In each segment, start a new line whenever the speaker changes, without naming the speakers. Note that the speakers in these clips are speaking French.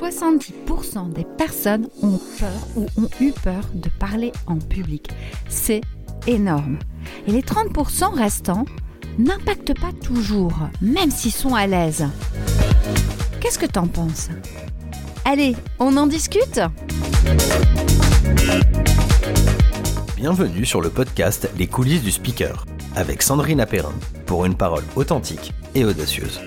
70% des personnes ont peur ou ont eu peur de parler en public. C'est énorme. Et les 30% restants n'impactent pas toujours, même s'ils sont à l'aise. Qu'est-ce que t'en penses? Allez, on en discute?
Bienvenue sur le podcast Les coulisses du speaker, avec Sandrine Apérin, pour une parole authentique et audacieuse.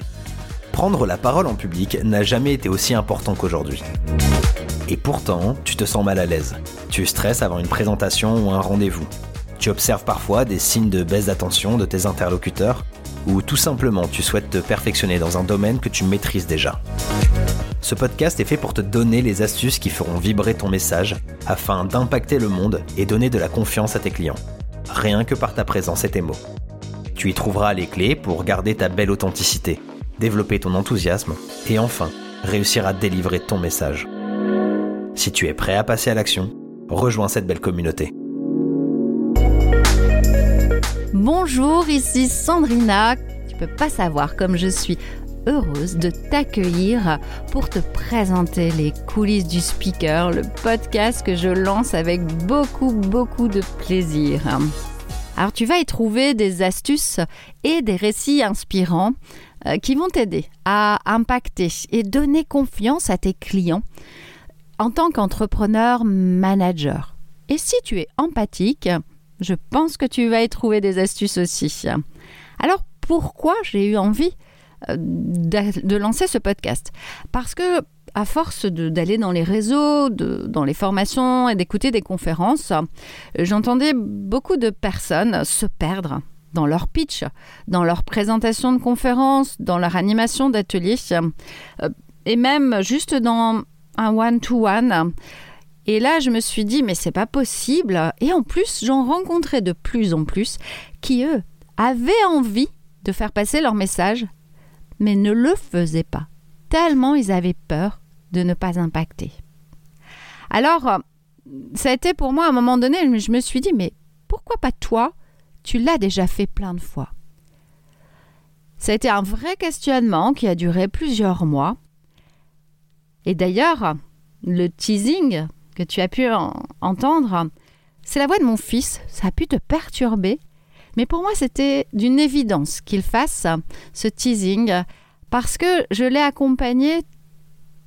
Prendre la parole en public n'a jamais été aussi important qu'aujourd'hui. Et pourtant, tu te sens mal à l'aise. Tu stresses avant une présentation ou un rendez-vous. Tu observes parfois des signes de baisse d'attention de tes interlocuteurs ou tout simplement tu souhaites te perfectionner dans un domaine que tu maîtrises déjà. Ce podcast est fait pour te donner les astuces qui feront vibrer ton message afin d'impacter le monde et donner de la confiance à tes clients. Rien que par ta présence et tes mots. Tu y trouveras les clés pour garder ta belle authenticité, développer ton enthousiasme et enfin réussir à délivrer ton message. Si tu es prêt à passer à l'action, rejoins cette belle communauté.
Bonjour, ici Sandrina. Tu peux pas savoir comme je suis heureuse de t'accueillir pour te présenter les coulisses du speaker, le podcast que je lance avec beaucoup, beaucoup de plaisir. Alors tu vas y trouver des astuces et des récits inspirants qui vont t'aider à impacter et donner confiance à tes clients en tant qu'entrepreneur manager. Et si tu es empathique, je pense que tu vas y trouver des astuces aussi. Alors pourquoi j'ai eu envie euh, de lancer ce podcast? Parce que à force d'aller dans les réseaux, dans les formations et d'écouter des conférences, j'entendais beaucoup de personnes se perdre dans leur pitch, dans leur présentation de conférences, dans leur animation d'ateliers, euh, et même juste dans un one-to-one. Et là, je me suis dit, mais c'est pas possible. Et en plus, j'en rencontrais de plus en plus qui, eux, avaient envie de faire passer leur message mais ne le faisaient pas, tellement ils avaient peur de ne pas impacter. Alors, euh, ça a été pour moi à un moment donné, je me suis dit, mais pourquoi pas toi Tu l'as déjà fait plein de fois. Ça a été un vrai questionnement qui a duré plusieurs mois. Et d'ailleurs, le teasing que tu as pu entendre, c'est la voix de mon fils. Ça a pu te perturber mais pour moi, c'était d'une évidence qu'il fasse ce teasing parce que je l'ai accompagné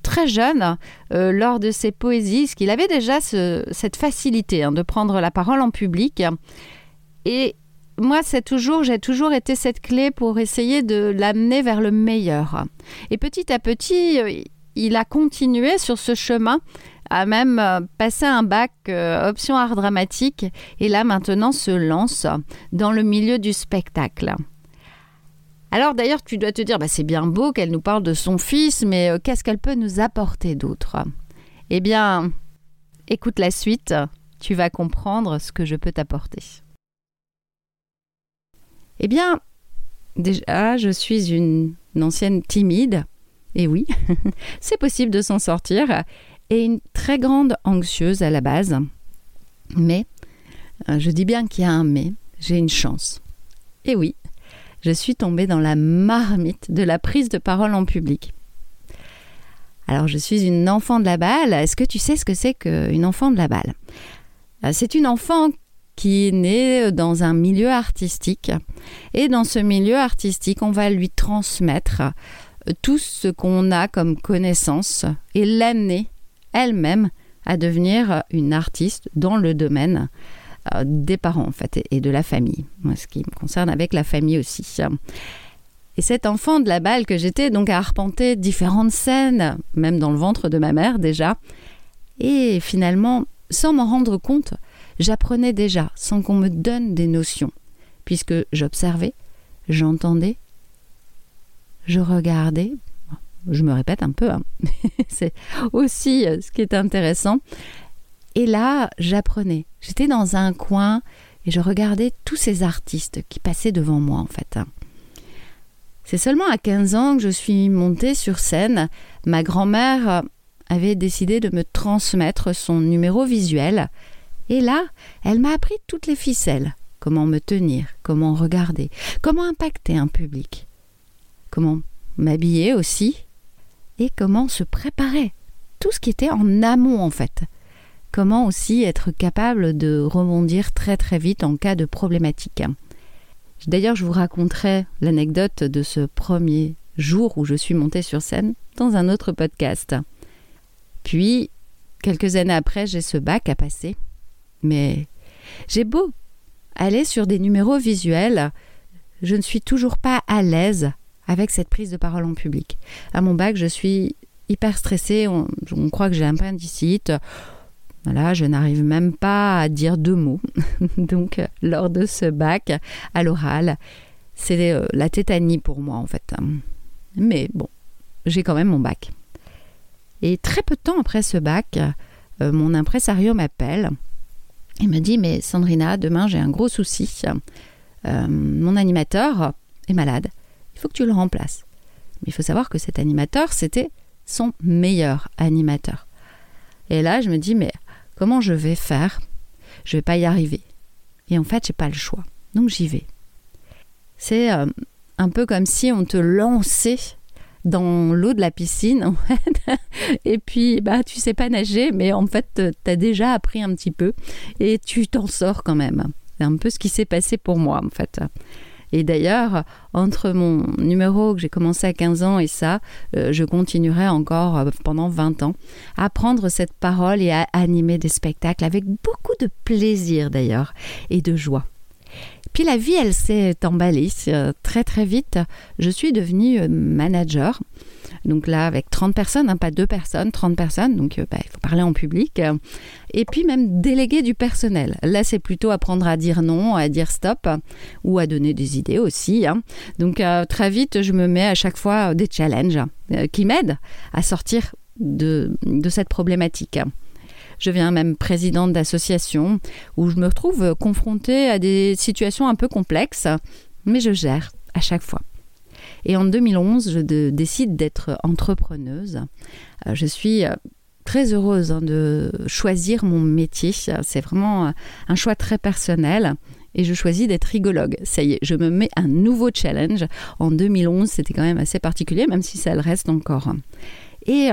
très jeune euh, lors de ses poésies, parce qu'il avait déjà cette facilité hein, de prendre la parole en public. Et moi, c'est toujours, j'ai toujours été cette clé pour essayer de l'amener vers le meilleur. Et petit à petit, euh, il a continué sur ce chemin a même euh, passé un bac euh, option art dramatique et là maintenant se lance dans le milieu du spectacle. Alors d'ailleurs, tu dois te dire, bah, c'est bien beau qu'elle nous parle de son fils, mais qu'est-ce qu'elle peut nous apporter d'autre? Eh bien, écoute la suite, tu vas comprendre ce que je peux t'apporter. Eh bien, déjà, je suis une ancienne timide, et oui, c'est possible de s'en sortir, et une très grande anxieuse à la base. Mais, euh, je dis bien qu'il y a un mais, j'ai une chance. Et oui, je suis tombée dans la marmite de la prise de parole en public. Alors, je suis une enfant de la balle. Est-ce que tu sais ce que c'est qu'une enfant de la balle? Euh, C'est une enfant qui est née dans un milieu artistique. Et dans ce milieu artistique, on va lui transmettre euh, tout ce qu'on a comme connaissance et l'année elle-même à devenir une artiste dans le domaine euh, des parents en fait et de la famille. Moi, ce qui me concerne avec la famille aussi. Et cet enfant de la balle que j'étais donc à arpenter différentes scènes, même dans le ventre de ma mère déjà, et finalement, sans m'en rendre compte, j'apprenais déjà sans qu'on me donne des notions, puisque j'observais, j'entendais, je regardais, je me répète un peu, hein. c'est aussi euh, ce qui est intéressant. Et là, j'apprenais. J'étais dans un coin et je regardais tous ces artistes qui passaient devant moi, en fait. Hein. C'est seulement à 15 ans que je suis montée sur scène. Ma grand-mère avait décidé de me transmettre son numéro visuel. Et là, elle m'a appris toutes les ficelles. Comment me tenir, comment regarder, comment impacter un public, comment m'habiller aussi, et comment se préparer. Tout ce qui était en amont en fait. Comment aussi être capable de rebondir très très vite en cas de problématique. D'ailleurs, je vous raconterai l'anecdote de ce premier jour où je suis montée sur scène dans un autre podcast. Puis, quelques années après, j'ai ce bac à passer. Mais j'ai beau aller sur des numéros visuels, je ne suis toujours pas à l'aise avec cette prise de parole en public. À mon bac, je suis hyper stressée, on, croit que j'ai un appendicite. Voilà, je n'arrive même pas à dire deux mots. Donc, lors de ce bac, à l'oral, c'est euh, la tétanie pour moi, en fait. Mais bon, j'ai quand même mon bac. Et très peu de temps après ce bac, euh, mon impresario m'appelle et me dit Mais Sandrina, demain j'ai un gros souci. Euh, mon animateur est malade. Il faut que tu le remplaces. Mais il faut savoir que cet animateur, c'était son meilleur animateur. Et là, je me dis Mais comment je vais faire? Je vais pas y arriver. Et en fait, j'ai pas le choix. Donc j'y vais. C'est euh, un peu comme si on te lançait dans l'eau de la piscine en fait. et puis bah tu sais pas nager mais en fait tu as déjà appris un petit peu et tu t'en sors quand même. C'est un peu ce qui s'est passé pour moi en fait. Et d'ailleurs, entre mon numéro que j'ai commencé à 15 ans et ça, euh, je continuerai encore euh, pendant 20 ans à prendre cette parole et à animer des spectacles avec beaucoup de plaisir d'ailleurs et de joie. Puis la vie, elle s'est emballée euh, très très vite. Je suis devenue euh, manager. Donc là, avec 30 personnes, hein, pas deux personnes, 30 personnes, donc euh, bah, il faut parler en public. Et puis même déléguer du personnel. Là, c'est plutôt apprendre à dire non, à dire stop, ou à donner des idées aussi. Hein. Donc très vite, je me mets à chaque fois des challenges qui m'aident à sortir de, de cette problématique. Je viens même présidente d'association où je me retrouve confrontée à des situations un peu complexes, mais je gère à chaque fois. Et en 2011, je décide d'être entrepreneuse. Euh, je suis euh, très heureuse hein, de choisir mon métier. C'est vraiment euh, un choix très personnel. Et je choisis d'être rigologue. Ça y est, je me mets un nouveau challenge. En 2011, c'était quand même assez particulier, même si ça le reste encore. Et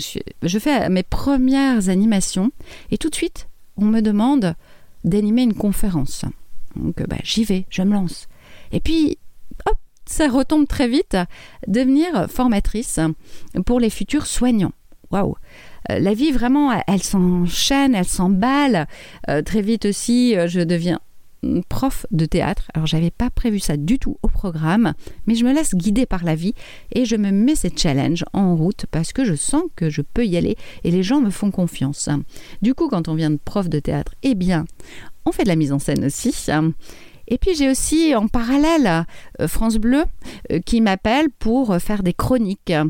je, fais mes premières animations et tout de suite, on me demande d'animer une conférence. Donc bah, j'y vais, je me lance. Et puis, hop, ça retombe très vite, devenir formatrice pour les futurs soignants. Waouh euh, la vie vraiment, elle, s'enchaîne, elle s'emballe. Euh, très vite aussi, euh, je deviens prof de théâtre. Alors j'avais pas prévu ça du tout au programme, mais je me laisse guider par la vie et je me mets ces challenges en route parce que je sens que je peux y aller et les gens me font confiance. Du coup, quand on vient de prof de théâtre, eh bien, on fait de la mise en scène aussi. Et puis j'ai aussi en parallèle euh, France Bleu euh, qui m'appelle pour faire des chroniques. Euh,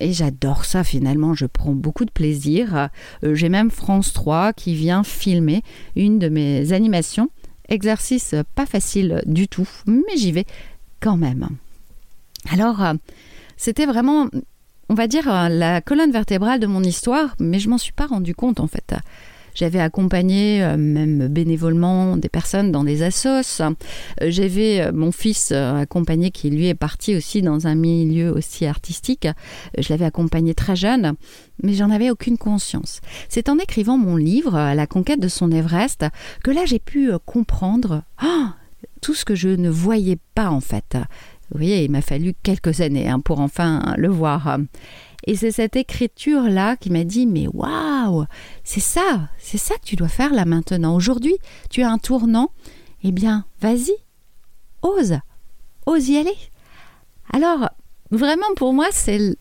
et j'adore ça finalement, je prends beaucoup de plaisir. J'ai même France 3 qui vient filmer une de mes animations Exercice pas facile du tout, mais j'y vais quand même. Alors, euh, c'était vraiment, on va dire, euh, la colonne vertébrale de mon histoire, mais je m'en suis pas rendu compte en fait. J'avais accompagné euh, même bénévolement des personnes dans des assos. Euh, j'avais euh, mon fils accompagné qui lui est parti aussi dans un milieu aussi artistique. Je l'avais accompagné très jeune, mais j'en avais aucune conscience. C'est en écrivant mon livre la conquête de son Everest que là j'ai pu comprendre oh, tout ce que je ne voyais pas en fait. Vous voyez, il m'a fallu quelques années hein, pour enfin le voir. Et c'est cette écriture-là qui m'a dit, mais waouh, c'est ça, c'est ça que tu dois faire là maintenant. Aujourd'hui, tu as un tournant, eh bien, vas-y, ose, ose y aller. Alors, vraiment pour moi, c'est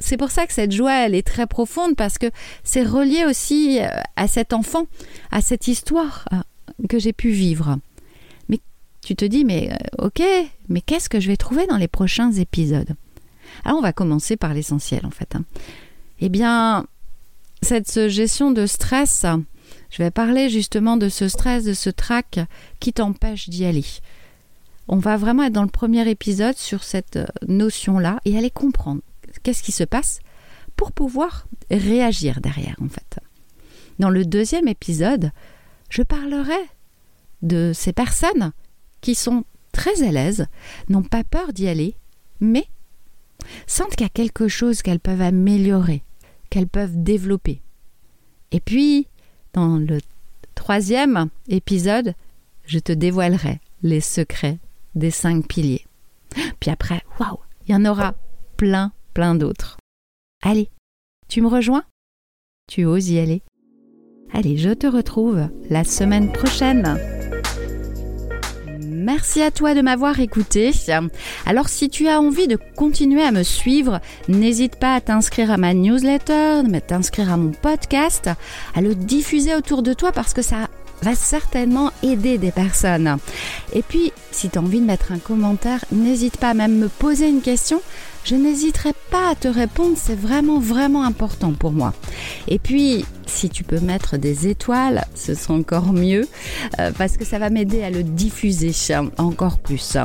c'est pour ça que cette joie, elle est très profonde parce que c'est relié aussi euh, à cet enfant, à cette histoire euh, que j'ai pu vivre. Mais tu te dis, mais euh, ok, mais qu'est-ce que je vais trouver dans les prochains épisodes? Alors on va commencer par l'essentiel en fait. Hein. Eh bien, cette gestion de stress, je vais parler justement de ce stress, de ce trac qui t'empêche d'y aller. On va vraiment être dans le premier épisode sur cette notion-là et aller comprendre qu'est-ce qui se passe pour pouvoir réagir derrière en fait. Dans le deuxième épisode, je parlerai de ces personnes qui sont très à l'aise, n'ont pas peur d'y aller, mais sentent qu'il y a quelque chose qu'elles peuvent améliorer, qu'elles peuvent développer. Et puis, dans le troisième épisode, je te dévoilerai les secrets des cinq piliers. Puis après, waouh, il y en aura plein, plein d'autres. Allez, tu me rejoins? Tu oses y aller? Allez, je te retrouve la semaine prochaine. Merci à toi de m'avoir écouté. Alors si tu as envie de continuer à me suivre, n'hésite pas à t'inscrire à ma newsletter, à t'inscrire à mon podcast, à le diffuser autour de toi parce que ça va certainement aider des personnes. Et puis, si tu as envie de mettre un commentaire, n'hésite pas à même me poser une question. Je n'hésiterai pas à te répondre, c'est vraiment, vraiment important pour moi. Et puis, si tu peux mettre des étoiles, ce sera encore mieux, euh, parce que ça va m'aider à le diffuser encore plus.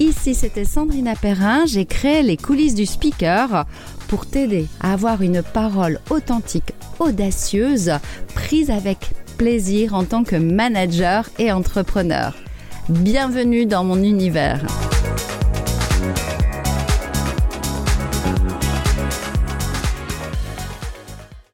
Ici, c'était Sandrina Perrin. J'ai créé les coulisses du speaker pour t'aider à avoir une parole authentique, audacieuse, prise avec plaisir en tant que manager et entrepreneur. Bienvenue dans mon univers.